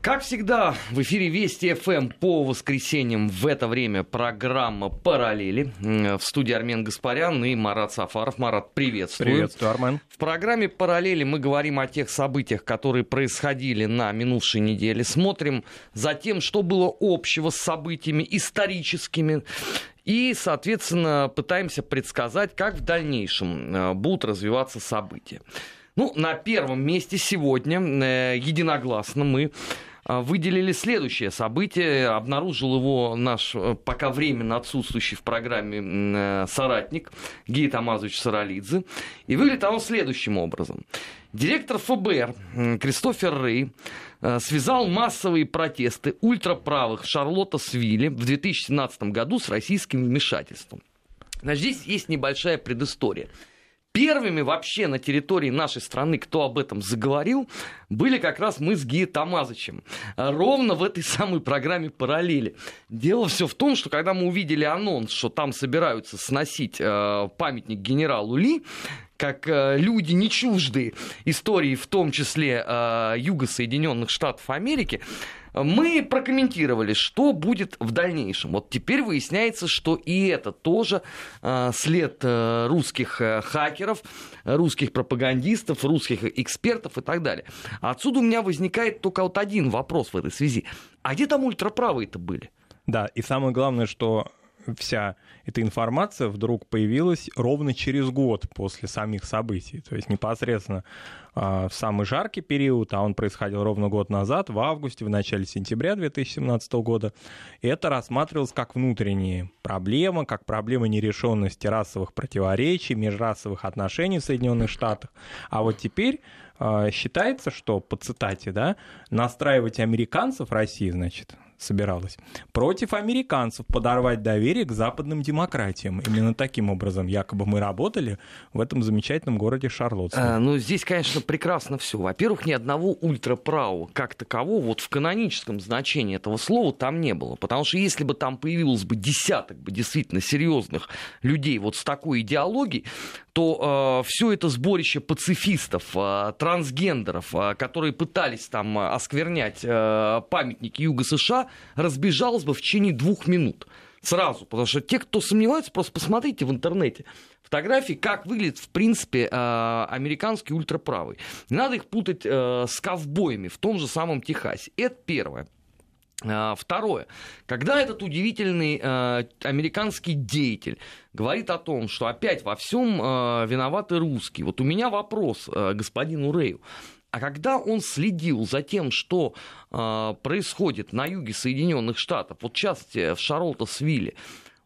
Как всегда, в эфире Вести ФМ по воскресеньям в это время программа «Параллели». В студии Армен Гаспарян и Марат Сафаров. Марат, приветствую. Приветствую, Армен. В программе «Параллели» мы говорим о тех событиях, которые происходили на минувшей неделе. Смотрим за тем, что было общего с событиями историческими. И, соответственно, пытаемся предсказать, как в дальнейшем э, будут развиваться события. Ну, на первом месте сегодня э, единогласно мы выделили следующее событие. Обнаружил его наш э, пока временно отсутствующий в программе э, соратник Гия Тамазович Саралидзе. И выглядит оно следующим образом. Директор ФБР Кристофер Рей э, связал массовые протесты ультраправых Шарлотта Свилли в 2017 году с российским вмешательством. Значит, здесь есть небольшая предыстория. Первыми вообще на территории нашей страны, кто об этом заговорил, были как раз мы с Гией Тамазычем. Ровно в этой самой программе «Параллели». Дело все в том, что когда мы увидели анонс, что там собираются сносить э, памятник генералу Ли, как э, люди не чужды истории, в том числе э, Юга Соединенных Штатов Америки, мы прокомментировали, что будет в дальнейшем. Вот теперь выясняется, что и это тоже э, след э, русских э, хакеров, русских пропагандистов, русских экспертов и так далее. Отсюда у меня возникает только вот один вопрос в этой связи. А где там ультраправые-то были? Да, и самое главное, что вся эта информация вдруг появилась ровно через год после самих событий. То есть непосредственно э, в самый жаркий период, а он происходил ровно год назад, в августе, в начале сентября 2017 года, это рассматривалось как внутренняя проблема, как проблема нерешенности расовых противоречий, межрасовых отношений в Соединенных Штатах. А вот теперь э, считается, что, по цитате, да, настраивать американцев России, значит, собиралась, против американцев подорвать доверие к западным демократиям. Именно таким образом якобы мы работали в этом замечательном городе Шарлоттсвилл. А, ну, здесь, конечно, прекрасно все. Во-первых, ни одного ультраправого как такового, вот в каноническом значении этого слова там не было. Потому что если бы там появилось бы десяток бы действительно серьезных людей вот с такой идеологией, то э, все это сборище пацифистов, э, трансгендеров, э, которые пытались там осквернять э, памятники Юга США, разбежалось бы в течение двух минут. Сразу, потому что те, кто сомневается, просто посмотрите в интернете фотографии, как выглядит, в принципе, э, американский ультраправый. Не надо их путать э, с ковбоями в том же самом Техасе. Это первое. А, второе. Когда этот удивительный э, американский деятель говорит о том, что опять во всем э, виноваты русские, вот у меня вопрос э, господину Рэю. А когда он следил за тем, что э, происходит на юге Соединенных Штатов, вот в частности в Шарлоттсвилле,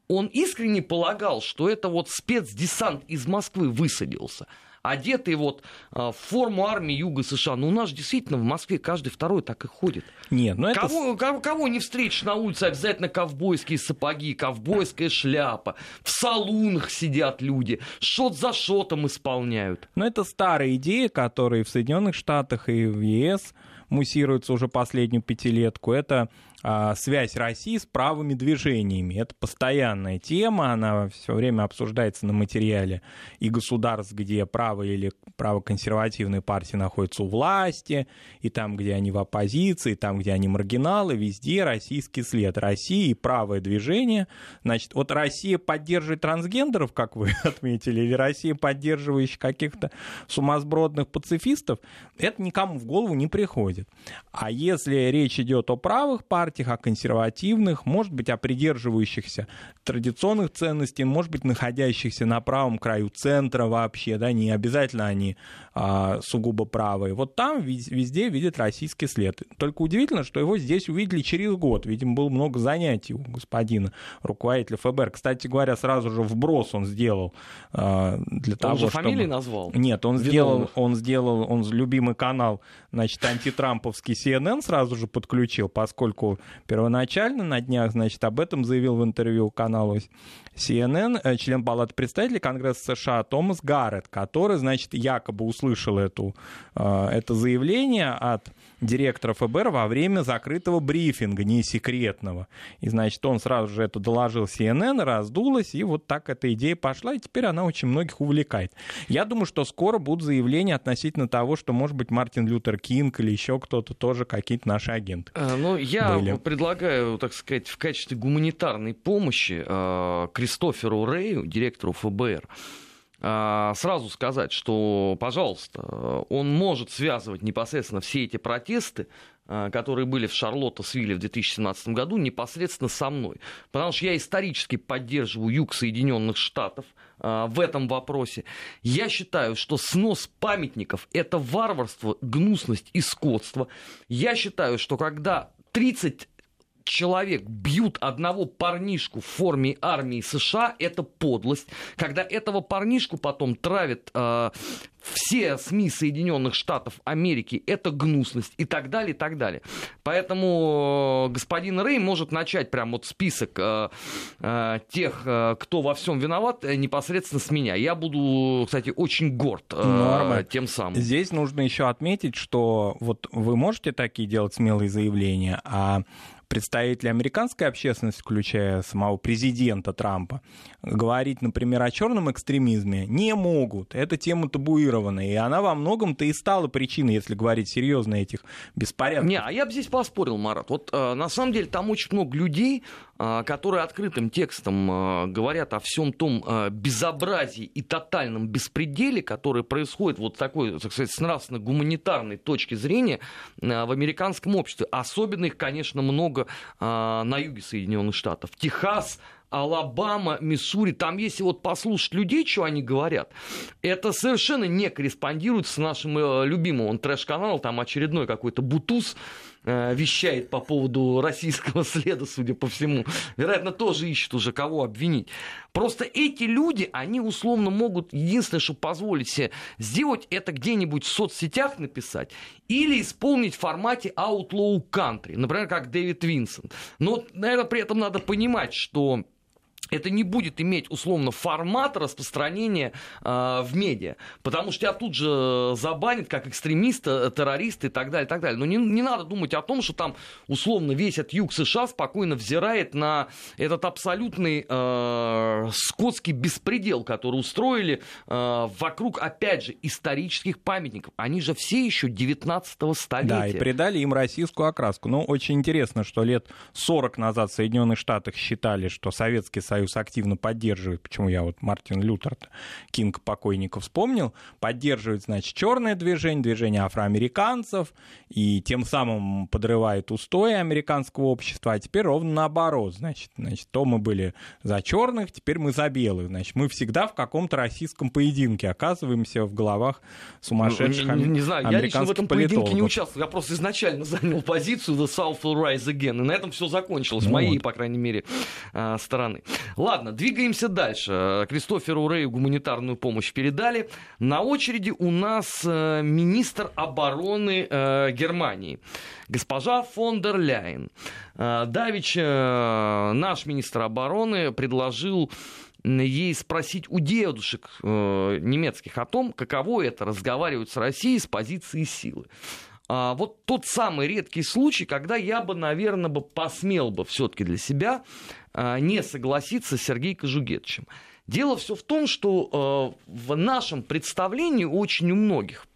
он искренне полагал, что это вот спецдесант из Москвы высадился – одетые вот а, в форму армии Юга США. Ну, у нас действительно в Москве каждый второй так и ходит. Нет, ну это... Кого, кого, кого не встретишь на улице, обязательно ковбойские сапоги, ковбойская шляпа. В салунах сидят люди, шот за шотом исполняют. Но это старая идея, которая в Соединенных Штатах и в ЕС муссируется уже последнюю пятилетку. Это связь России с правыми движениями. Это постоянная тема, она все время обсуждается на материале и государств, где правые или правоконсервативные партии находятся у власти, и там, где они в оппозиции, там, где они маргиналы, везде российский след. Россия и правое движение. Значит, вот Россия поддерживает трансгендеров, как вы отметили, или Россия поддерживающая каких-то сумасбродных пацифистов, это никому в голову не приходит. А если речь идет о правых партиях, партиях, о консервативных, может быть, о придерживающихся традиционных ценностей, может быть, находящихся на правом краю центра вообще, да, не обязательно они а, сугубо правые. Вот там везде видят российский след. Только удивительно, что его здесь увидели через год. Видимо, было много занятий у господина руководителя ФБР. Кстати говоря, сразу же вброс он сделал а, для он того, же чтобы... фамилии назвал? Нет, он сделал, он сделал, он любимый канал, значит, антитрамповский CNN сразу же подключил, поскольку первоначально на днях, значит, об этом заявил в интервью каналу CNN э, член Палаты представителей Конгресса США Томас Гаррет, который, значит, якобы услышал эту, э, это заявление от директора ФБР во время закрытого брифинга, не секретного. И, значит, он сразу же это доложил CNN, раздулась, и вот так эта идея пошла, и теперь она очень многих увлекает. Я думаю, что скоро будут заявления относительно того, что, может быть, Мартин Лютер Кинг или еще кто-то тоже какие-то наши агенты. А, ну, я были. предлагаю, так сказать, в качестве гуманитарной помощи э, Кристоферу Рэю, директору ФБР, сразу сказать, что, пожалуйста, он может связывать непосредственно все эти протесты, а, которые были в Шарлоттесвилле в 2017 году, непосредственно со мной. Потому что я исторически поддерживаю юг Соединенных Штатов а, в этом вопросе. Я считаю, что снос памятников – это варварство, гнусность и скотство. Я считаю, что когда 30 человек бьют одного парнишку в форме армии США, это подлость. Когда этого парнишку потом травят э, все СМИ Соединенных Штатов Америки, это гнусность и так далее, и так далее. Поэтому э, господин Рей может начать прям вот список э, э, тех, э, кто во всем виноват, э, непосредственно с меня. Я буду, кстати, очень горд э, Норма. тем самым. Здесь нужно еще отметить, что вот вы можете такие делать смелые заявления, а представители американской общественности, включая самого президента Трампа, говорить, например, о черном экстремизме не могут. Эта тема табуирована, и она во многом-то и стала причиной, если говорить серьезно, этих беспорядков. Не, а я бы здесь поспорил, Марат. Вот э, на самом деле там очень много людей, которые открытым текстом э, говорят о всем том э, безобразии и тотальном беспределе, который происходит вот такой, так сказать, с нравственно-гуманитарной точки зрения э, в американском обществе. Особенно их, конечно, много на юге Соединенных Штатов. Техас, Алабама, Миссури, там если вот послушать людей, что они говорят, это совершенно не корреспондирует с нашим э, любимым, он трэш-канал, там очередной какой-то бутуз, Э, вещает по поводу российского следа, судя по всему. Вероятно, тоже ищет уже кого обвинить. Просто эти люди, они условно могут, единственное, что позволить себе сделать, это где-нибудь в соцсетях написать или исполнить в формате Outlaw Country, например, как Дэвид Винсент. Но, наверное, при этом надо понимать, что это не будет иметь условно формат распространения э, в медиа, потому что тебя тут же забанят как экстремиста, террориста и так далее, и так далее. Но не, не надо думать о том, что там условно весь от юг США спокойно взирает на этот абсолютный э, скотский беспредел, который устроили э, вокруг, опять же, исторических памятников. Они же все еще 19 столетия. Да, и придали им российскую окраску. Но очень интересно, что лет 40 назад в Соединенных Штатах считали, что Советский Союз Союз активно поддерживает, почему я вот Мартин Лютер Кинг покойников вспомнил, поддерживает, значит, черное движение, движение афроамериканцев, и тем самым подрывает устои американского общества, а теперь ровно наоборот, значит, значит, то мы были за черных, теперь мы за белых, значит, мы всегда в каком-то российском поединке оказываемся в головах сумасшедших ну, не, не знаю, я лично в этом поединке не участвовал, я просто изначально занял позицию The South will rise again, и на этом все закончилось, ну, моей, вот. по крайней мере, а, стороны. Ладно, двигаемся дальше. Кристоферу Рэю гуманитарную помощь передали. На очереди у нас э, министр обороны э, Германии, госпожа фон дер Ляйен. Э, Давич, наш министр обороны, предложил ей спросить у дедушек немецких о том, каково это разговаривать с Россией с позиции силы. А, вот тот самый редкий случай, когда я бы, наверное, бы посмел бы все-таки для себя а, не согласиться с Сергеем Кожугетовичем. Дело все в том, что а, в нашем представлении очень у многих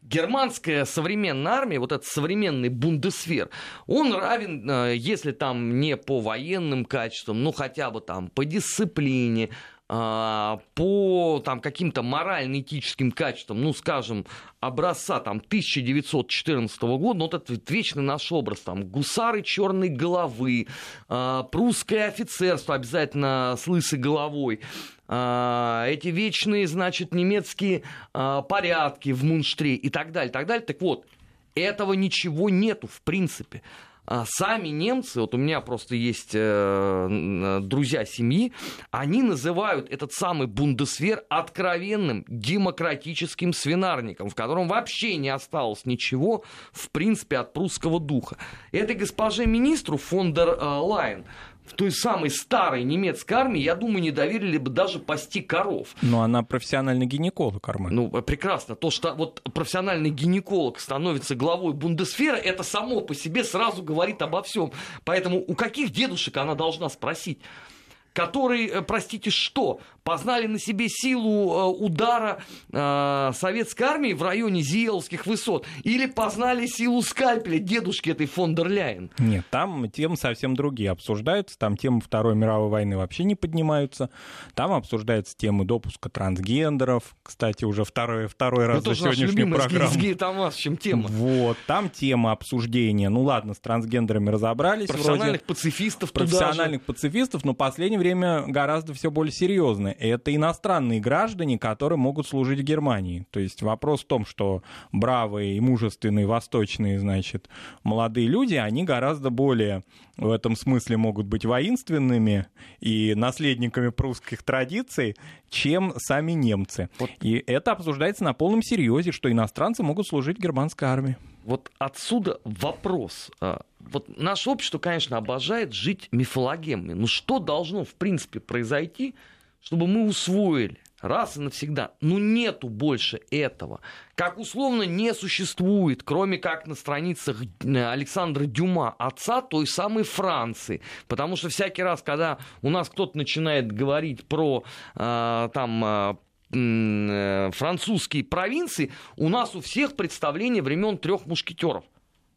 германская современная армия, вот этот современный бундесвер, он равен, если там не по военным качествам, ну хотя бы там по дисциплине, а, по там, каким-то морально-этическим качествам, ну, скажем, образца там, 1914 года, ну, вот этот вечный наш образ, там, гусары черной головы, а, прусское офицерство обязательно с лысой головой, а, эти вечные, значит, немецкие порядки в Мунштре и так далее, так далее. Так вот, этого ничего нету в принципе. А сами немцы, вот у меня просто есть э, друзья семьи, они называют этот самый бундесвер откровенным демократическим свинарником, в котором вообще не осталось ничего, в принципе, от прусского духа. Этой госпоже министру фон дер э, Лайн в той самой старой немецкой армии, я думаю, не доверили бы даже пасти коров. Но она профессиональный гинеколог, Армен. Ну, прекрасно. То, что вот профессиональный гинеколог становится главой Бундесфера, это само по себе сразу говорит обо всем. Поэтому у каких дедушек она должна спросить? Которые, э, простите, что? Познали на себе силу э, удара э, советской армии в районе Зиелских высот? Или познали силу скальпеля дедушки этой фон дер Ляйен? Нет, там темы совсем другие обсуждаются. Там темы Второй мировой войны вообще не поднимаются. Там обсуждаются темы допуска трансгендеров. Кстати, уже второй, второй раз ну, за сегодняшнюю программу. С Томас, чем тема. Вот, там тема обсуждения. Ну ладно, с трансгендерами разобрались. Профессиональных вроде. пацифистов Профессиональных пацифистов, но в последнее время гораздо все более серьезно. Это иностранные граждане, которые могут служить в Германии. То есть вопрос в том, что бравые и мужественные восточные, значит, молодые люди, они гораздо более в этом смысле могут быть воинственными и наследниками прусских традиций, чем сами немцы. Вот. И это обсуждается на полном серьезе, что иностранцы могут служить в германской армии. Вот отсюда вопрос. А, вот наше общество, конечно, обожает жить мифологемами. Но что должно, в принципе, произойти, чтобы мы усвоили раз и навсегда. Ну, нету больше этого. Как условно не существует, кроме как на страницах э, Александра Дюма, отца той самой Франции. Потому что всякий раз, когда у нас кто-то начинает говорить про э, там э французские провинции, у нас у всех представление времен трех мушкетеров.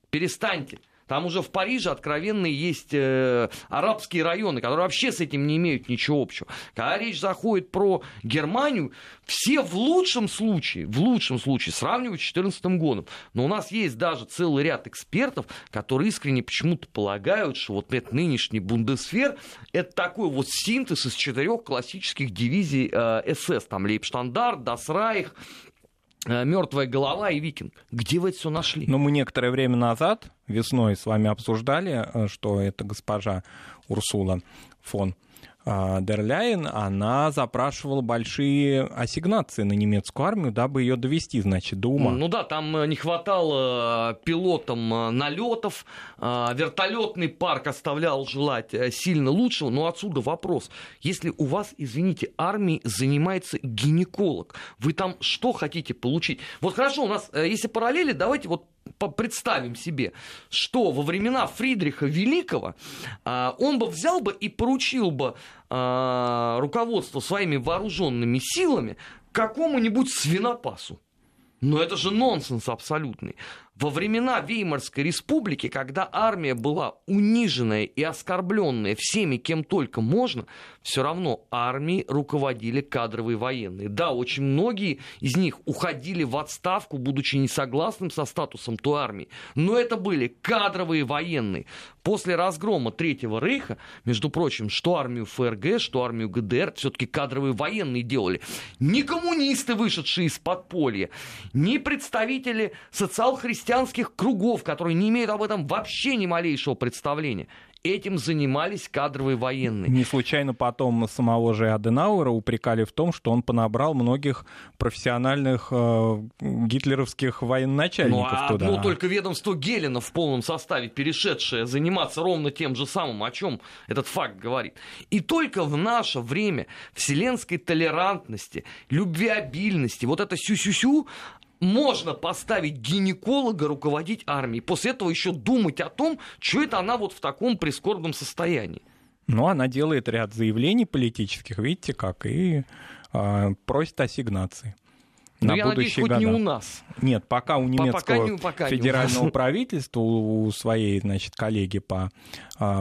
Перестаньте. Там уже в Париже откровенные есть э, арабские районы, которые вообще с этим не имеют ничего общего. Когда речь заходит про Германию, все в лучшем случае, в лучшем случае сравнивают с 2014 годом. Но у нас есть даже целый ряд экспертов, которые искренне почему-то полагают, что вот этот нынешний Бундесфер это такой вот синтез из четырех классических дивизий э, СС. Там Лейбштандарт, Дасрайх, мертвая голова и викинг. Где вы это все нашли? Ну, мы некоторое время назад, весной, с вами обсуждали, э, что это госпожа Урсула фон Дерляйн, она запрашивала большие ассигнации на немецкую армию, дабы ее довести, значит, до ума. Ну да, там э, не хватало э, пилотам э, налетов, вертолетный парк оставлял желать сильно лучшего, но отсюда вопрос. Если у вас, извините, армией занимается гинеколог, вы там что хотите получить? Вот хорошо, у нас, если параллели, давайте вот представим себе, что во времена Фридриха Великого а, он бы взял бы и поручил бы а, руководство своими вооруженными силами какому-нибудь свинопасу. Но это же нонсенс абсолютный. Во времена Веймарской республики, когда армия была униженная и оскорбленная всеми, кем только можно, все равно армией руководили кадровые военные. Да, очень многие из них уходили в отставку, будучи не согласным со статусом той армии. Но это были кадровые военные. После разгрома Третьего Рейха, между прочим, что армию ФРГ, что армию ГДР, все-таки кадровые военные делали. Не коммунисты, вышедшие из подполья, не представители социал-христианских христианских кругов, которые не имеют об этом вообще ни малейшего представления. Этим занимались кадровые военные. Не случайно потом самого же Аденауэра упрекали в том, что он понабрал многих профессиональных э, гитлеровских военачальников ну, а туда. Ну, только ведомство Гелена в полном составе, перешедшее заниматься ровно тем же самым, о чем этот факт говорит. И только в наше время вселенской толерантности, любвеобильности, вот это сю-сю-сю, можно поставить гинеколога руководить армией. После этого еще думать о том, что это она вот в таком прискорбном состоянии. Ну, она делает ряд заявлений политических, видите, как, и э, просит ассигнации. Ну, на я надеюсь, хоть не у нас. Нет, пока у немецкого пока не, пока федерального правительства, у своей, значит, коллеги по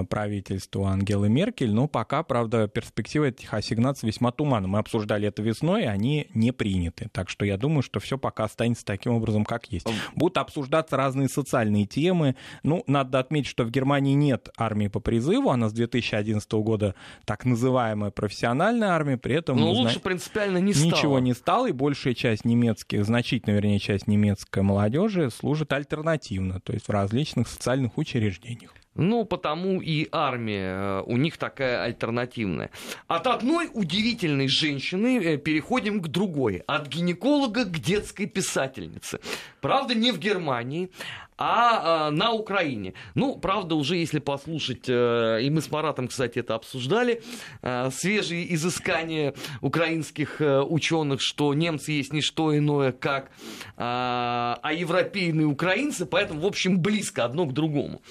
правительству Ангелы Меркель, но пока, правда, перспектива этих ассигнаций весьма туманна. Мы обсуждали это весной, они не приняты. Так что я думаю, что все пока останется таким образом, как есть. Будут обсуждаться разные социальные темы. Ну, надо отметить, что в Германии нет армии по призыву, она с 2011 года так называемая профессиональная армия, при этом... Но лучше зна... принципиально не стало. Ничего не стало, и большая часть немецких, значительная, вернее, часть немецкой молодежи служит альтернативно, то есть в различных социальных учреждениях. Ну, потому и армия у них такая альтернативная. От одной удивительной женщины переходим к другой. От гинеколога к детской писательнице. Правда, не в Германии, а, а на Украине. Ну, правда, уже если послушать, э, и мы с Маратом, кстати, это обсуждали, э, свежие изыскания украинских э, ученых, что немцы есть не что иное, как а европейные украинцы, поэтому, в общем, близко одно к другому.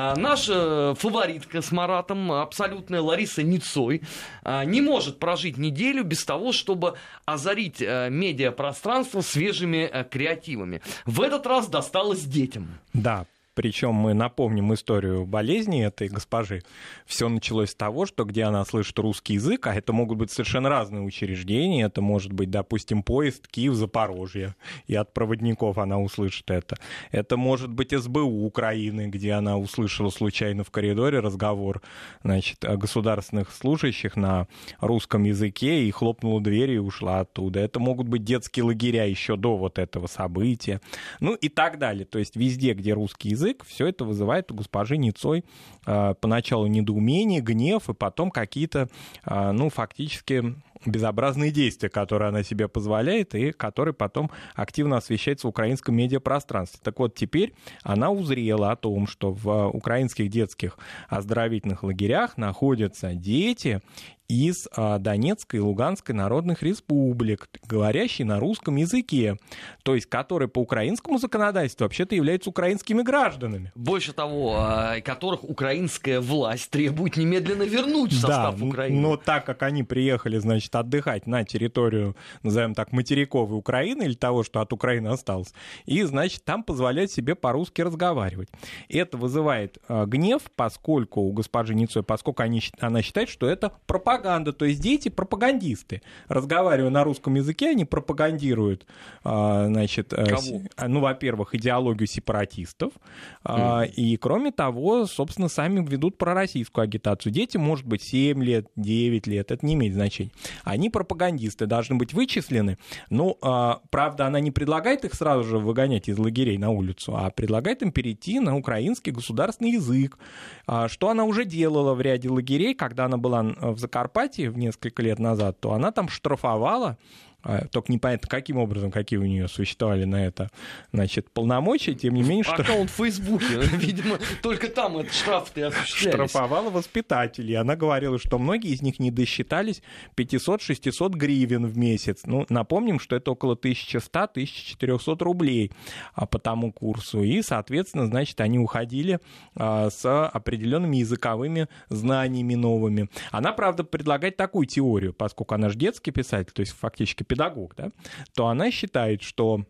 А, наша фаворитка с Маратом, абсолютная Лариса Ницой, а, не может прожить неделю без того, чтобы озарить а, медиапространство свежими креативами. В этот раз досталось детям. Да, причем мы напомним историю болезни этой госпожи. Все началось с того, что где она слышит русский язык, а это могут быть совершенно разные учреждения. Это может быть, допустим, поезд Киев-Запорожье, и от проводников она услышит это. Это может быть СБУ Украины, где она услышала случайно в коридоре разговор значит, государственных служащих на русском языке и хлопнула дверью и ушла оттуда. Это могут быть детские лагеря еще до вот этого события. Ну и так далее. То есть везде, где русский язык, язык, все это вызывает у госпожи Ницой э, поначалу недоумение, гнев, и потом какие-то, э, ну, фактически безобразные действия, которые она себе позволяет и которые потом активно освещаются в украинском медиапространстве. Так вот, теперь она узрела о том, что в украинских детских оздоровительных лагерях находятся дети, из а, Донецкой и Луганской народных республик, говорящие на русском языке, то есть которые по украинскому законодательству вообще-то являются украинскими гражданами. Больше того, а, которых украинская власть требует немедленно вернуть в состав да, Украины. Но так как они приехали, значит, отдыхать на территорию, назовем так, материковой Украины или того, что от Украины осталось, и, значит, там позволять себе по-русски разговаривать. Это вызывает а, гнев, поскольку у госпожи Ницой, поскольку они, она считает, что это пропаганда пропаганда, то есть дети пропагандисты. Разговаривая на русском языке, они пропагандируют, а, значит, э, Кого? А, ну, во-первых, идеологию сепаратистов, mm. и, кроме того, собственно, сами ведут пророссийскую агитацию. Дети, может быть, 7 лет, 9 лет, это не имеет значения. Они пропагандисты, должны быть вычислены. Ну, правда, она не предлагает их сразу же выгонять из лагерей на улицу, а предлагает им перейти на украинский государственный язык, что она уже делала в ряде лагерей, когда она была в Закарпатье, Карпатии в несколько лет назад, то она там штрафовала только непонятно, каким образом, какие у нее существовали на это, значит, полномочия, тем не менее... Штраф... Аккаунт в Фейсбуке, видимо, только там этот штраф-то осуществлялись. Штрафовала воспитателей. Она говорила, что многие из них не досчитались 500-600 гривен в месяц. Ну, напомним, что это около 1100-1400 рублей а, по тому курсу. И, соответственно, значит, они уходили а, с определенными языковыми знаниями новыми. Она, правда, предлагает такую теорию, поскольку она же детский писатель, то есть фактически педагог, да, то она считает, что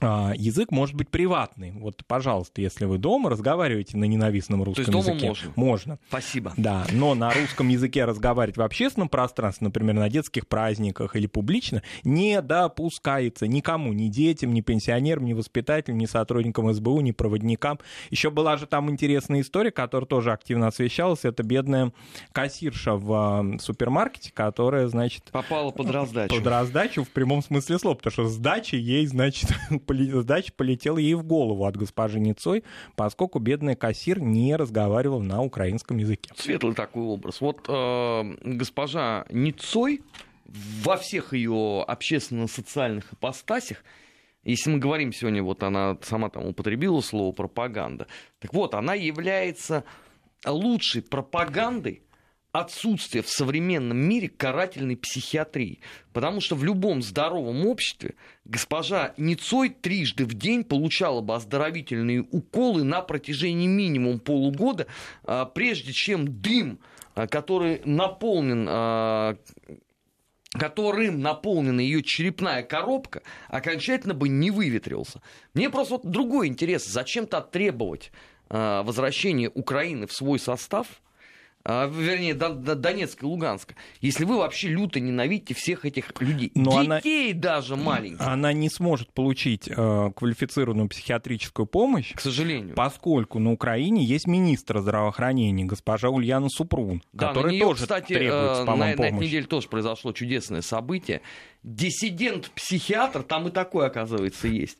язык может быть приватный. Вот, пожалуйста, если вы дома разговариваете на ненавистном русском То есть дома языке, можно. можно. Спасибо. Да, но на русском языке разговаривать в общественном пространстве, например, на детских праздниках или публично, не допускается никому, ни детям, ни пенсионерам, ни воспитателям, ни сотрудникам СБУ, ни проводникам. Еще была же там интересная история, которая тоже активно освещалась. Это бедная кассирша в а, супермаркете, которая, значит... Попала под раздачу. Под раздачу в прямом смысле слова, потому что сдача ей, значит, сдача полетела ей в голову от госпожи Ницой, поскольку бедный кассир не разговаривал на украинском языке. Светлый такой образ. Вот э, госпожа Ницой во всех ее общественно-социальных ипостасях если мы говорим сегодня, вот она сама там употребила слово пропаганда, так вот, она является лучшей пропагандой отсутствие в современном мире карательной психиатрии. Потому что в любом здоровом обществе госпожа Ницой трижды в день получала бы оздоровительные уколы на протяжении минимум полугода, а, прежде чем дым, а, который наполнен а, которым наполнена ее черепная коробка, окончательно бы не выветрился. Мне просто вот другой интерес. Зачем-то требовать возвращения Украины в свой состав – вернее, Донецк и Луганска, если вы вообще люто ненавидите всех этих людей, Но детей она, даже маленьких. Она не сможет получить э, квалифицированную психиатрическую помощь, к сожалению, поскольку на Украине есть министр здравоохранения, госпожа Ульяна Супрун, да, который нее, тоже кстати, требует, э, на, на этой неделе тоже произошло чудесное событие. Диссидент-психиатр, там и такой, оказывается, есть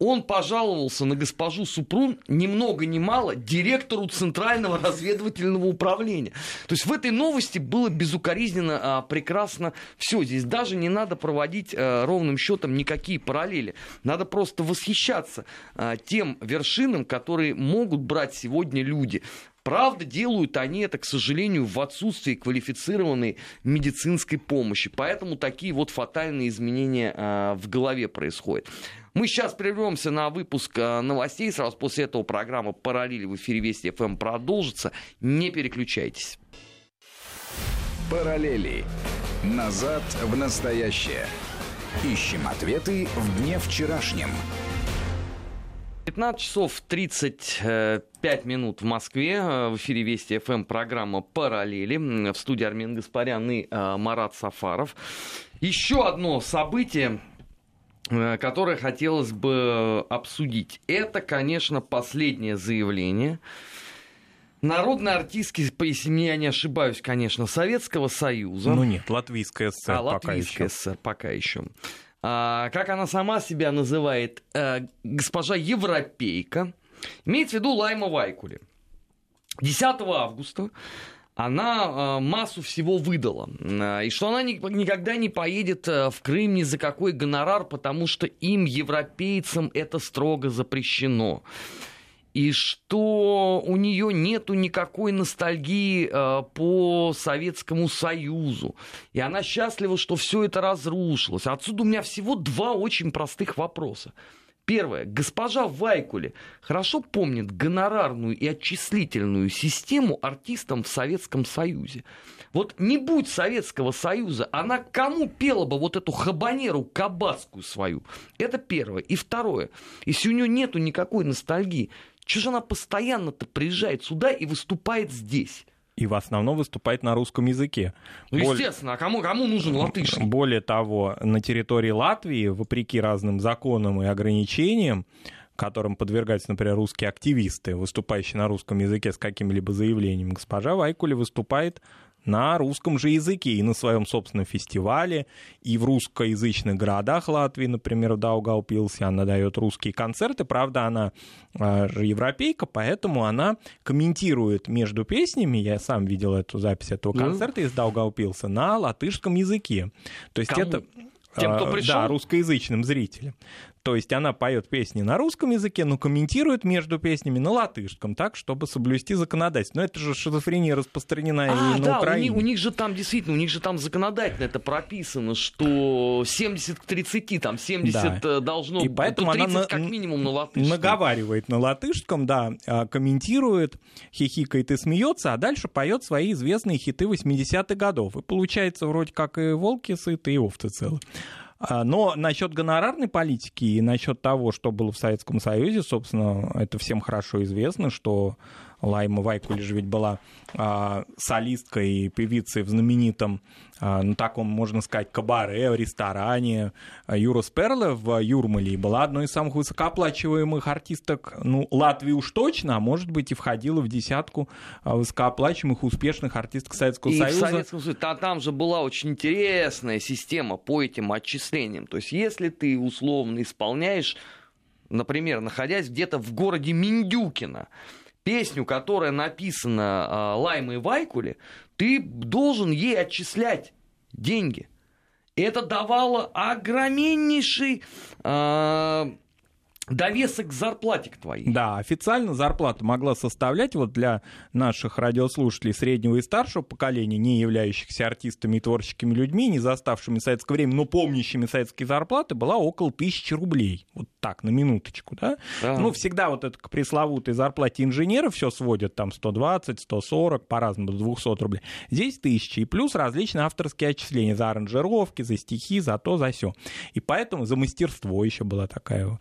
он пожаловался на госпожу Супрун ни много ни мало директору Центрального разведывательного управления. То есть в этой новости было безукоризненно а, прекрасно все. Здесь даже не надо проводить а, ровным счетом никакие параллели. Надо просто восхищаться а, тем вершинам, которые могут брать сегодня люди. Правда, делают они это, к сожалению, в отсутствии квалифицированной медицинской помощи. Поэтому такие вот фатальные изменения э, в голове происходят. Мы сейчас прервемся на выпуск э, новостей. Сразу после этого программа «Параллели» в эфире Вести ФМ продолжится. Не переключайтесь. «Параллели. Назад в настоящее». Ищем ответы в дне вчерашнем. 15 часов 35 минут в Москве. Э, в эфире Вести ФМ программа «Параллели». В студии Армин Гаспарян и э, Марат Сафаров. Еще одно событие, Э, которое хотелось бы обсудить. Это, конечно, последнее заявление народной артистки, если я не ошибаюсь, конечно, Советского Союза. Ну нет, Латвийская ССР а, пока Латвийская еще. ССР пока еще. А, как она сама себя называет, а, госпожа Европейка, имеется в виду Лайма Вайкули. 10 августа она э, массу всего выдала. Э, и что она ни, никогда не поедет э, в Крым ни за какой гонорар, потому что им, европейцам, это строго запрещено. И что у нее нету никакой ностальгии э, по Советскому Союзу. И она счастлива, что все это разрушилось. Отсюда у меня всего два очень простых вопроса. Первое. Госпожа Вайкуле хорошо помнит гонорарную и отчислительную систему артистам в Советском Союзе. Вот не будь Советского Союза, она кому пела бы вот эту хабанеру кабацкую свою? Это первое. И второе. Если у нее нету никакой ностальгии, что же она постоянно-то приезжает сюда и выступает здесь? и в основном выступает на русском языке. Ну, естественно, а кому, кому нужен латышский? Более того, на территории Латвии, вопреки разным законам и ограничениям, которым подвергаются, например, русские активисты, выступающие на русском языке с каким-либо заявлением, госпожа Вайкули выступает на русском же языке и на своем собственном фестивале, и в русскоязычных городах Латвии, например, в Даугавпилсе, она дает русские концерты. Правда, она а, же европейка, поэтому она комментирует между песнями, я сам видел эту запись этого концерта mm. из Даугавпилса, на латышском языке. То есть Кому? это тем, кто а, пришел? Да, русскоязычным зрителям. То есть она поет песни на русском языке, но комментирует между песнями на латышском, так, чтобы соблюсти законодательство. Но это же шизофрения распространена а, и на да, Украине. У них, у них же там действительно, у них же там законодательно это прописано, что 70 к 30, там 70 да. Э, должно быть, и поэтому 30 она как минимум на латышском. Наговаривает на латышском, да, а, комментирует, хихикает и смеется, а дальше поет свои известные хиты 80-х годов. И получается вроде как и волки сыты, и овцы целы. А, но насчет гонорарной политики и насчет того, что было в Советском Союзе, собственно, это всем хорошо известно, что Лайма Вайкуль же ведь была а, солисткой и певицей в знаменитом, а, ну, таком, можно сказать, кабаре, в ресторане Юра Сперле в Юрмале. была одной из самых высокооплачиваемых артисток, ну, Латвии уж точно, а может быть и входила в десятку а, высокооплачиваемых успешных артисток Советского и Союза. В Советском Союзе. Там, там же была очень интересная система по этим отчислениям. То есть, если ты условно исполняешь например, находясь где-то в городе Миндюкино, песню, которая написана э, Лаймой Вайкуле, ты должен ей отчислять деньги. Это давало огромнейший э, довесок к зарплате к твоей. Да, официально зарплата могла составлять вот для наших радиослушателей среднего и старшего поколения, не являющихся артистами и творческими людьми, не заставшими советское время, но помнящими советские зарплаты, была около тысячи рублей. Вот так, на минуточку, да? да. Ну, всегда вот это к пресловутой зарплате инженера все сводят там 120, 140, по-разному, до 200 рублей. Здесь тысячи, и плюс различные авторские отчисления за аранжировки, за стихи, за то, за все. И поэтому за мастерство еще была такая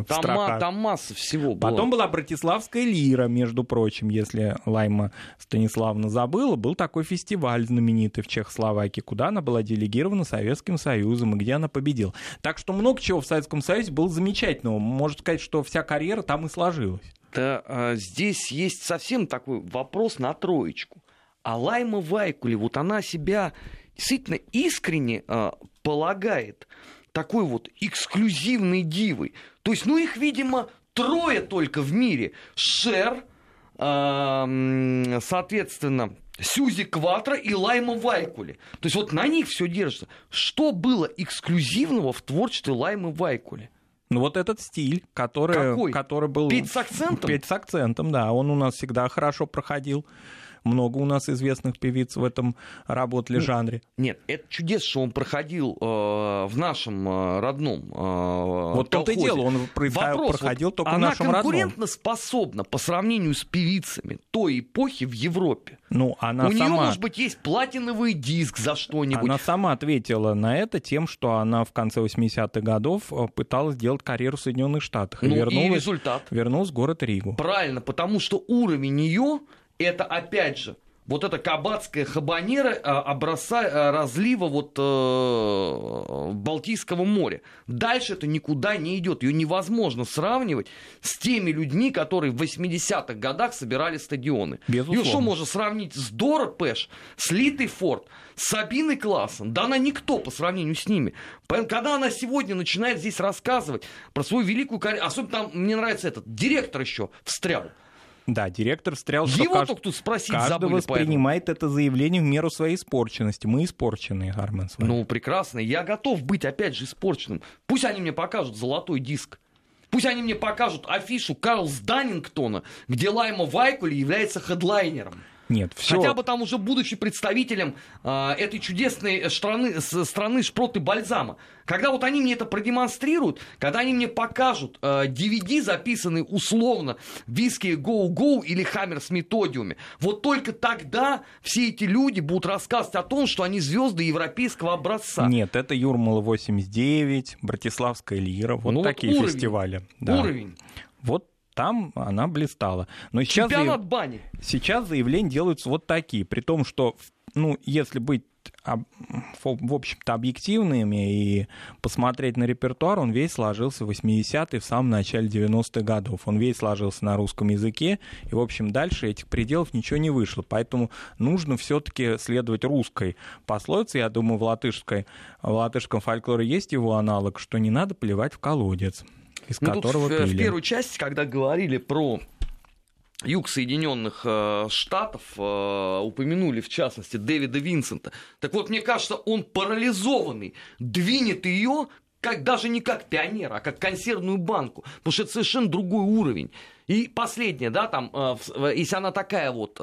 э, там, строка. там масса всего было. Потом была Братиславская лира, между прочим, если Лайма Станиславна забыла, был такой фестиваль знаменитый в Чехословакии, куда она была делегирована Советским Союзом и где она победила. Так что много чего в Советском Союзе было замечательного. Можно сказать, что вся карьера там и сложилась. Да, а, здесь есть совсем такой вопрос на троечку. А Лайма Вайкули, вот она себя действительно искренне а, полагает такой вот эксклюзивной дивой. То есть, ну их, видимо, трое только в мире. Шер, э, соответственно, Сюзи Кватро и Лайма Вайкули. То есть вот на них все держится. Что было эксклюзивного в творчестве Лаймы Вайкули? Ну вот этот стиль, который, Какой? который был... Петь с акцентом? Петь с акцентом, да. Он у нас всегда хорошо проходил. Много у нас известных певиц в этом работали Ну, жанре. Нет, это чудесно, что он проходил э, в нашем э, родном э, Вот том-то и дело, он Вопрос, проходил вот только в она нашем родном. конкурентно способна по сравнению с певицами той эпохи в Европе. Ну, она У нее, сама... может быть, есть платиновый диск за что-нибудь. Она сама ответила на это тем, что она в конце 80-х годов э, пыталась сделать карьеру в Соединенных Штатах и Ну, и вернулась, результат. вернулась в город Ригу. Правильно, потому что уровень ее это опять же вот эта кабацкая хабанера э, образца э, разлива вот э, Балтийского моря. Дальше это никуда не идет. Ее невозможно сравнивать с теми людьми, которые в 80-х годах собирали стадионы. Безусловно. Ее что можно сравнить с Дора Пэш, с Литой Форд, с Сабиной Классом? Да она никто по сравнению с ними. Поэтому, когда она сегодня начинает здесь рассказывать про свою великую карьеру, особенно там мне нравится этот директор еще встрял. Да, директор встрял, что Его кажд- тут спросить каждый забыли поэтому. воспринимает это заявление в меру своей испорченности. Мы испорченные, Армен. Ну, прекрасно. Я готов быть, опять же, испорченным. Пусть они мне покажут золотой диск. Пусть они мне покажут афишу Карлс Даннингтона, где Лайма Вайкули является хедлайнером. Нет, все. Хотя бы там уже будучи представителем а, этой чудесной страны, страны шпрот и бальзама. Когда вот они мне это продемонстрируют, когда они мне покажут а, DVD, записанный условно в виске Go Go или Хаммер с методиуме, вот только тогда все эти люди будут рассказывать о том, что они звезды европейского образца. Нет, это Юрмала 89, Братиславская лира, вот Ну вот такие уровень. фестивали. Да. Уровень. Вот там она блистала. Но сейчас, Чемпионат заяв- бани. сейчас заявления делаются вот такие, при том, что, ну, если быть в общем-то, объективными и посмотреть на репертуар, он весь сложился в 80-е, в самом начале 90-х годов. Он весь сложился на русском языке, и, в общем, дальше этих пределов ничего не вышло. Поэтому нужно все-таки следовать русской пословице. Я думаю, в, латышской, в латышском фольклоре есть его аналог, что не надо плевать в колодец, из Ну, тут которого в, в пили. первой части, когда говорили про юг Соединенных э, Штатов, э, упомянули в частности Дэвида Винсента. Так вот, мне кажется, он парализованный, двинет ее как, даже не как пионера, а как консервную банку, потому что это совершенно другой уровень. И последнее, да, там, э, в- в- если она такая вот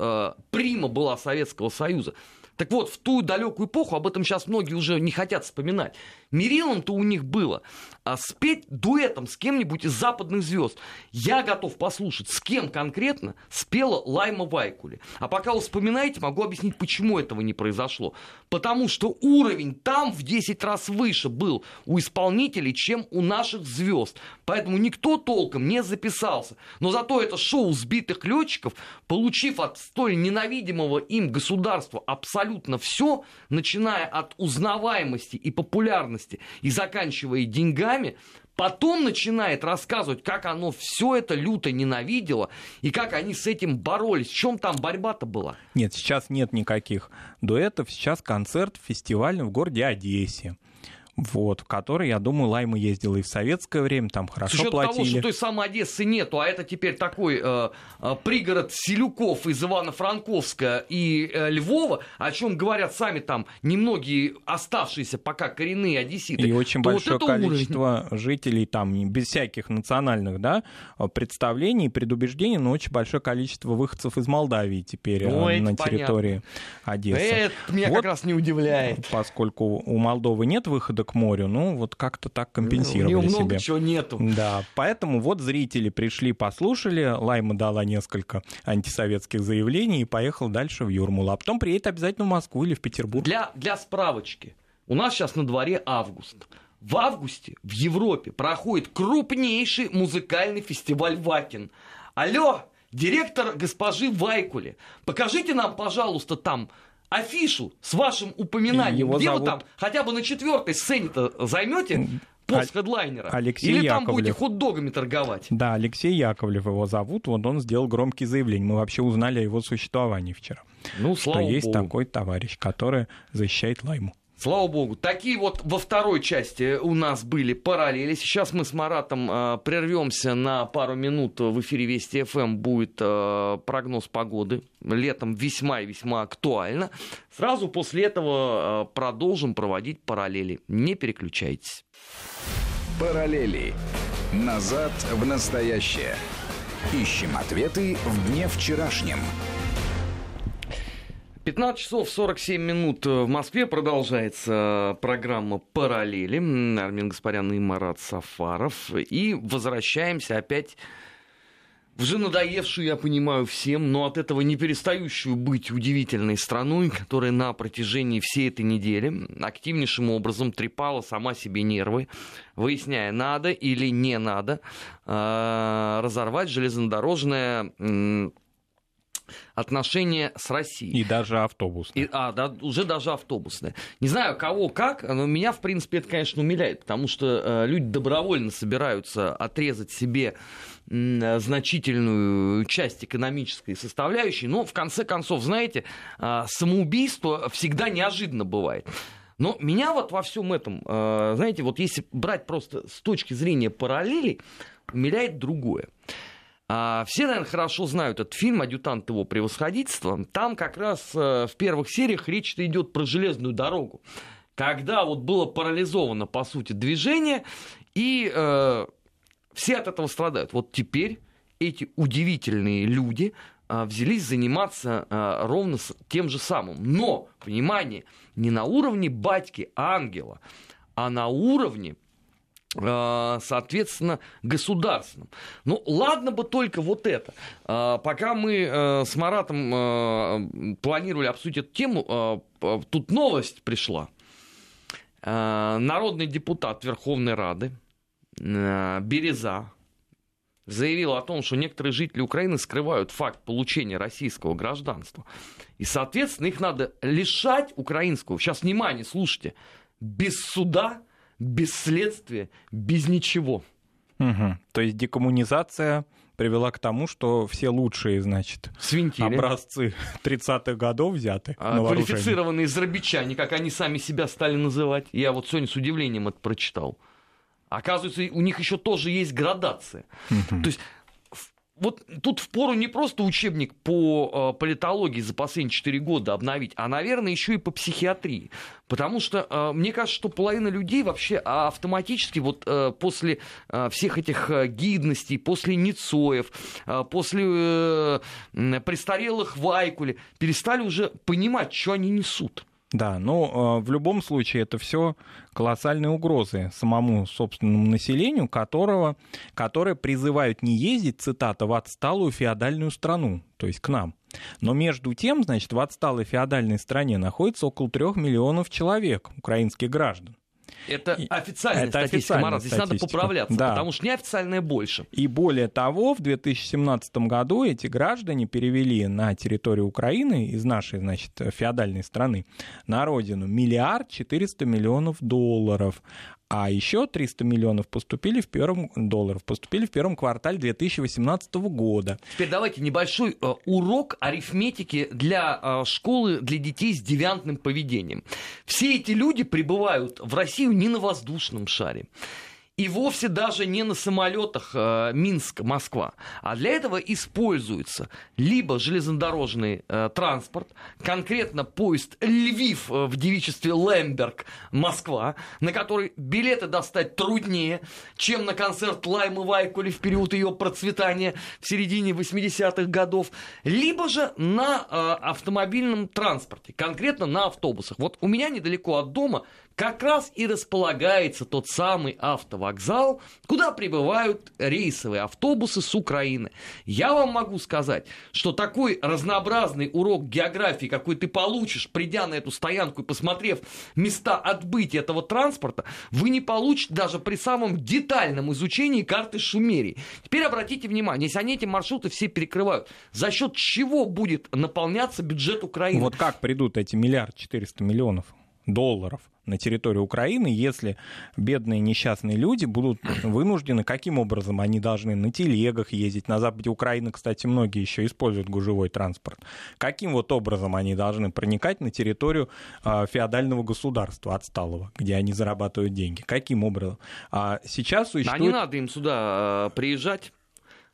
прима была Советского Союза, так вот, в ту далекую эпоху, об этом сейчас многие уже не хотят вспоминать, мерилом-то у них было а, спеть дуэтом с кем-нибудь из западных звезд. Я готов послушать, с кем конкретно спела Лайма Вайкули. А пока вы вспоминаете, могу объяснить, почему этого не произошло. Потому что уровень там в 10 раз выше был у исполнителей, чем у наших звезд. Поэтому никто толком не записался. Но зато это шоу сбитых летчиков, получив от столь ненавидимого им государства абсолютно все, начиная от узнаваемости и популярности и заканчивая деньгами, потом начинает рассказывать, как оно все это люто ненавидело и как они с этим боролись. В чем там борьба-то была? Нет, сейчас нет никаких дуэтов. Сейчас концерт фестивальный в городе Одессе. Вот, в который, я думаю, Лайма ездила и в советское время, там С хорошо учетом того, платили. что той самой Одессы нету, а это теперь такой э, э, пригород Селюков из Ивано-Франковска и э, Львова, о чем говорят сами там немногие оставшиеся пока коренные одесситы. И очень то вот большое это уровень. количество жителей там, без всяких национальных да, представлений и предубеждений, но очень большое количество выходцев из Молдавии теперь Ну, э, на понятно. территории Одессы. Это меня Вот. как раз не удивляет. Поскольку у Молдовы нет выхода к морю, ну вот как-то так У компенсировали него много себе. чего нету. Да, поэтому вот зрители пришли, послушали, Лайма дала несколько антисоветских заявлений и поехал дальше в Юрмалу. А потом приедет обязательно в Москву или в Петербург. Для, для справочки. У нас сейчас на дворе август. В августе в Европе проходит крупнейший музыкальный фестиваль Вакин. Алло, директор госпожи Вайкули, покажите нам, пожалуйста, там афишу с вашим упоминанием. Его Где зовут- вы там хотя бы на четвертой сцене-то займете пост хедлайнера? Алексей Или там Яковлев. будете хот-догами торговать? Да, Алексей Яковлев его зовут, вот он сделал громкие заявления. Мы вообще узнали о его существовании вчера. Ну, Что слава есть богу. такой товарищ, который защищает Лайму. Слава богу. Такие вот во второй части у нас были параллели. Сейчас мы с Маратом э, прервемся на пару минут. В эфире Вести ФМ будет э, прогноз погоды. Летом весьма и весьма актуально. Сразу после этого э, продолжим проводить параллели. Не переключайтесь. Параллели. Назад в настоящее. Ищем ответы в дне вчерашнем. 15 часов 47 минут в Москве продолжается программа «Параллели». Армин Гаспарян и Марат Сафаров. И возвращаемся опять в уже надоевшую, я понимаю, всем, но от этого не перестающую быть удивительной страной, которая на протяжении всей этой недели активнейшим образом трепала сама себе нервы, выясняя, надо или не надо э, разорвать железнодорожное отношения с Россией. И даже автобусные. И, а, да, уже даже автобусные. Не знаю, кого как, но меня, в принципе, это, конечно, умиляет, потому что э, люди добровольно собираются отрезать себе значительную часть экономической составляющей, но, в конце концов, знаете, э, самоубийство всегда неожиданно бывает. Но меня вот во всем этом, э, знаете, вот если брать просто с точки зрения параллелей, умиляет другое. А, все, наверное, хорошо знают этот фильм «Адъютант его превосходительства». Там как раз э, в первых сериях речь идет про железную дорогу. Когда вот было парализовано, по сути, движение, и э, все от этого страдают. Вот теперь эти удивительные люди э, взялись заниматься э, ровно с тем же самым. Но, внимание, не на уровне батьки ангела, а на уровне соответственно, государственным. Ну, ладно бы только вот это. Э, пока мы э, с Маратом планировали обсудить эту тему, тут новость пришла. Народный депутат Верховной Рады Береза заявил о том, что некоторые жители Украины скрывают факт получения российского гражданства. И, соответственно, их надо лишать украинского. Сейчас, внимание, слушайте. Без суда, без следствия, без ничего. Угу. То есть декоммунизация привела к тому, что все лучшие, значит, Свинтили. образцы 30-х годов взяты. А, квалифицированные зарабичане, как они сами себя стали называть. Я вот сегодня с удивлением это прочитал. Оказывается, у них еще тоже есть градация. Угу. То есть вот тут впору не просто учебник по э, политологии за последние 4 года обновить, а, наверное, еще и по психиатрии. Потому что э, мне кажется, что половина людей вообще автоматически вот э, после всех этих гидностей, после Ницоев, после престарелых Вайкули перестали уже понимать, что они несут. Да, но э, в любом случае это все колоссальные угрозы самому собственному населению, которого, которые призывают не ездить, цитата, в отсталую феодальную страну, то есть к нам. Но между тем, значит, в отсталой феодальной стране находится около трех миллионов человек, украинских граждан. Это официальная это статистика, Марат. Здесь статистика. надо поправляться, да. потому что неофициальная больше. И более того, в 2017 году эти граждане перевели на территорию Украины из нашей, значит, феодальной страны на родину миллиард четыреста миллионов долларов. А еще 300 миллионов поступили в первом долларов поступили в первом квартале 2018 года. Теперь давайте небольшой э, урок арифметики для э, школы для детей с девиантным поведением. Все эти люди прибывают в Россию не на воздушном шаре и вовсе даже не на самолетах э, Минск-Москва. А для этого используется либо железнодорожный э, транспорт, конкретно поезд Львив э, в девичестве Лемберг, Москва, на который билеты достать труднее, чем на концерт Лаймы Вайкули в период ее процветания в середине 80-х годов, либо же на э, автомобильном транспорте, конкретно на автобусах. Вот у меня недалеко от дома как раз и располагается тот самый автовокзал, куда прибывают рейсовые автобусы с Украины. Я вам могу сказать, что такой разнообразный урок географии, какой ты получишь, придя на эту стоянку и посмотрев места отбытия этого транспорта, вы не получите даже при самом детальном изучении карты Шумерии. Теперь обратите внимание, если они эти маршруты все перекрывают, за счет чего будет наполняться бюджет Украины? Вот как придут эти миллиард четыреста миллионов? долларов на территорию Украины, если бедные несчастные люди будут вынуждены, каким образом они должны на телегах ездить, на западе Украины, кстати, многие еще используют гужевой транспорт, каким вот образом они должны проникать на территорию э, феодального государства отсталого, где они зарабатывают деньги, каким образом. А сейчас существует... А не надо им сюда э, приезжать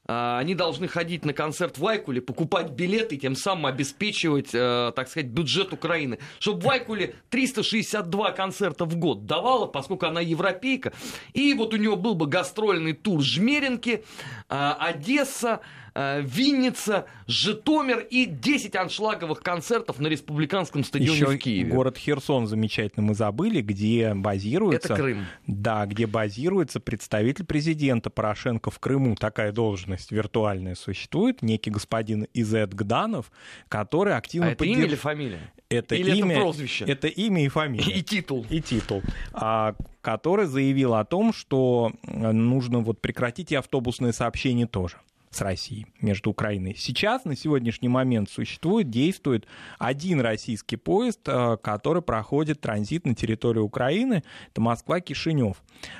они должны ходить на концерт в Вайкуле, покупать билеты тем самым обеспечивать, э, так сказать, бюджет Украины. Чтобы Вайкуле 362 концерта в год давала, поскольку она европейка. И вот у него был бы гастрольный тур Жмеринки, э, Одесса, Винница, Житомир и 10 аншлаговых концертов на республиканском стадионе Еще в Киеве. город Херсон замечательно мы забыли, где базируется... Это Крым. Да, где базируется представитель президента Порошенко в Крыму. Такая должность виртуальная существует, некий господин Изет Гданов, который активно... А это поддерж... имя или фамилия? Это или имя, это прозвище? Это имя и фамилия. И титул. И титул. А, который заявил о том, что нужно вот прекратить и автобусные сообщения тоже с Россией, между Украиной. Сейчас, на сегодняшний момент, существует, действует один российский поезд, э, который проходит транзит на территорию Украины, это Москва-Кишинев.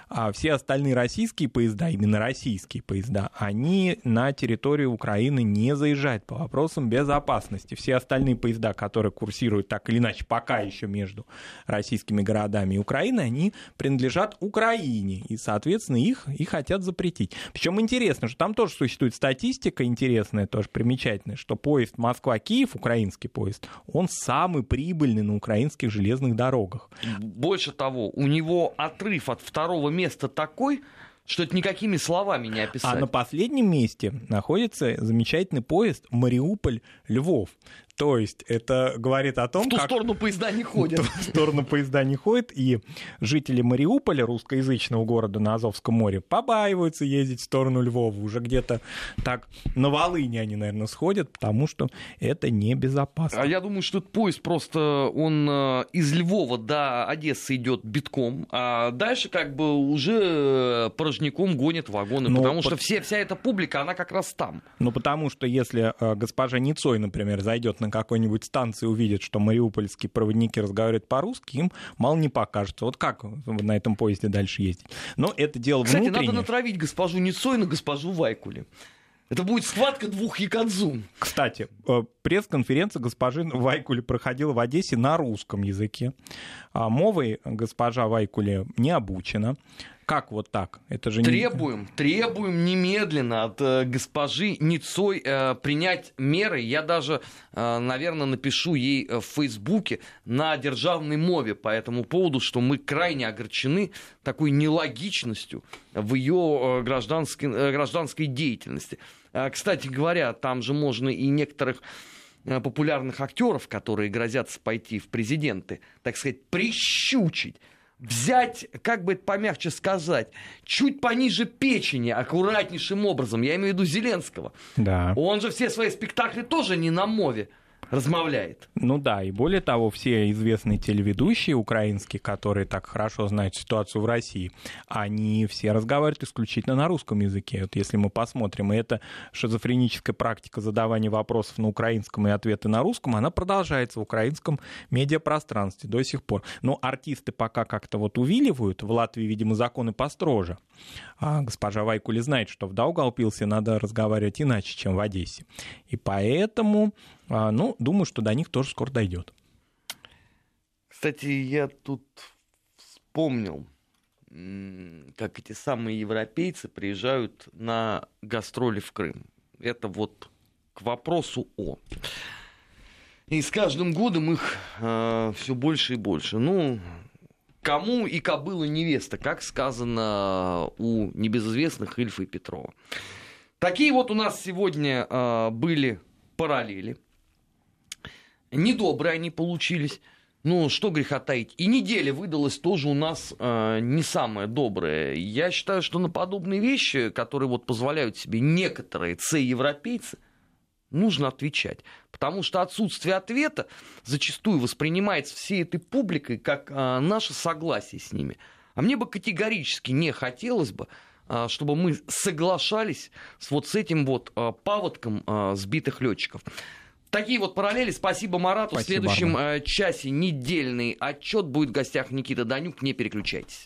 А все остальные российские поезда, именно российские поезда, они на территорию Украины не заезжают по вопросам безопасности. Все остальные поезда, которые курсируют так или иначе пока еще между российскими городами и Украиной, они принадлежат Украине, и, соответственно, их и хотят запретить. Причем интересно, что там тоже существует статистика интересная, тоже примечательная, что поезд Москва-Киев, украинский поезд, он самый прибыльный на украинских железных дорогах. Больше того, у него отрыв от второго места такой, что это никакими словами не описать. А на последнем месте находится замечательный поезд Мариуполь-Львов. То есть это говорит о том, в ту как... сторону поезда не ходят. В ту сторону поезда не ходят, и жители Мариуполя, русскоязычного города на Азовском море, побаиваются ездить в сторону Львова. Уже где-то так на Волыне они, наверное, сходят, потому что это небезопасно. А я думаю, что этот поезд просто, он э, из Львова до Одессы идет битком, а дальше как бы уже порожняком гонят вагоны, Но потому по... что все, вся эта публика, она как раз там. Ну, потому что если э, госпожа Ницой, например, зайдет на на какой-нибудь станции увидят, что мариупольские проводники разговаривают по-русски, им мало не покажется. Вот как на этом поезде дальше ездить? Но это дело Кстати, внутреннее. надо натравить госпожу Ницой на госпожу Вайкуле. Это будет схватка двух якадзу. Кстати, э, пресс-конференция госпожи Вайкули проходила в Одессе на русском языке. А мовой госпожа Вайкули не обучена. Как вот так? Это же требуем, не... требуем немедленно от э, госпожи Ницой э, принять меры. Я даже, э, наверное, напишу ей в Фейсбуке на державной мове по этому поводу, что мы крайне огорчены такой нелогичностью в ее э, гражданской, э, гражданской деятельности. Э, кстати говоря, там же можно и некоторых э, популярных актеров, которые грозятся пойти в президенты, так сказать, прищучить взять, как бы это помягче сказать, чуть пониже печени, аккуратнейшим образом. Я имею в виду Зеленского. Да. Он же все свои спектакли тоже не на мове размовляет. Ну да, и более того, все известные телеведущие украинские, которые так хорошо знают ситуацию в России, они все разговаривают исключительно на русском языке. Вот если мы посмотрим, и эта шизофреническая практика задавания вопросов на украинском и ответы на русском, она продолжается в украинском медиапространстве до сих пор. Но артисты пока как-то вот увиливают, в Латвии, видимо, законы построже. А госпожа Вайкули знает, что в Даугавпилсе надо разговаривать иначе, чем в Одессе. И поэтому а, ну, думаю, что до них тоже скоро дойдет. Кстати, я тут вспомнил, как эти самые европейцы приезжают на гастроли в Крым. Это вот к вопросу о. И с каждым годом их э, а, все больше и больше. Ну, кому и кобыла невеста, как сказано у небезызвестных Ильфа и Петрова. Такие вот у нас сегодня э, были параллели. Недобрые они получились. Ну, что греха таить. И неделя выдалась тоже у нас э, не самая добрая. Я считаю, что на подобные вещи, которые вот позволяют себе некоторые це-европейцы, нужно отвечать. Потому что отсутствие ответа зачастую воспринимается всей этой публикой как э, наше согласие с ними. А мне бы категорически не хотелось бы, э, чтобы мы соглашались с вот с этим вот э, паводком э, сбитых летчиков. Такие вот параллели. Спасибо Марату. Спасибо, в следующем Армен. э, часе недельный отчет будет в гостях Никита Данюк. Не переключайтесь.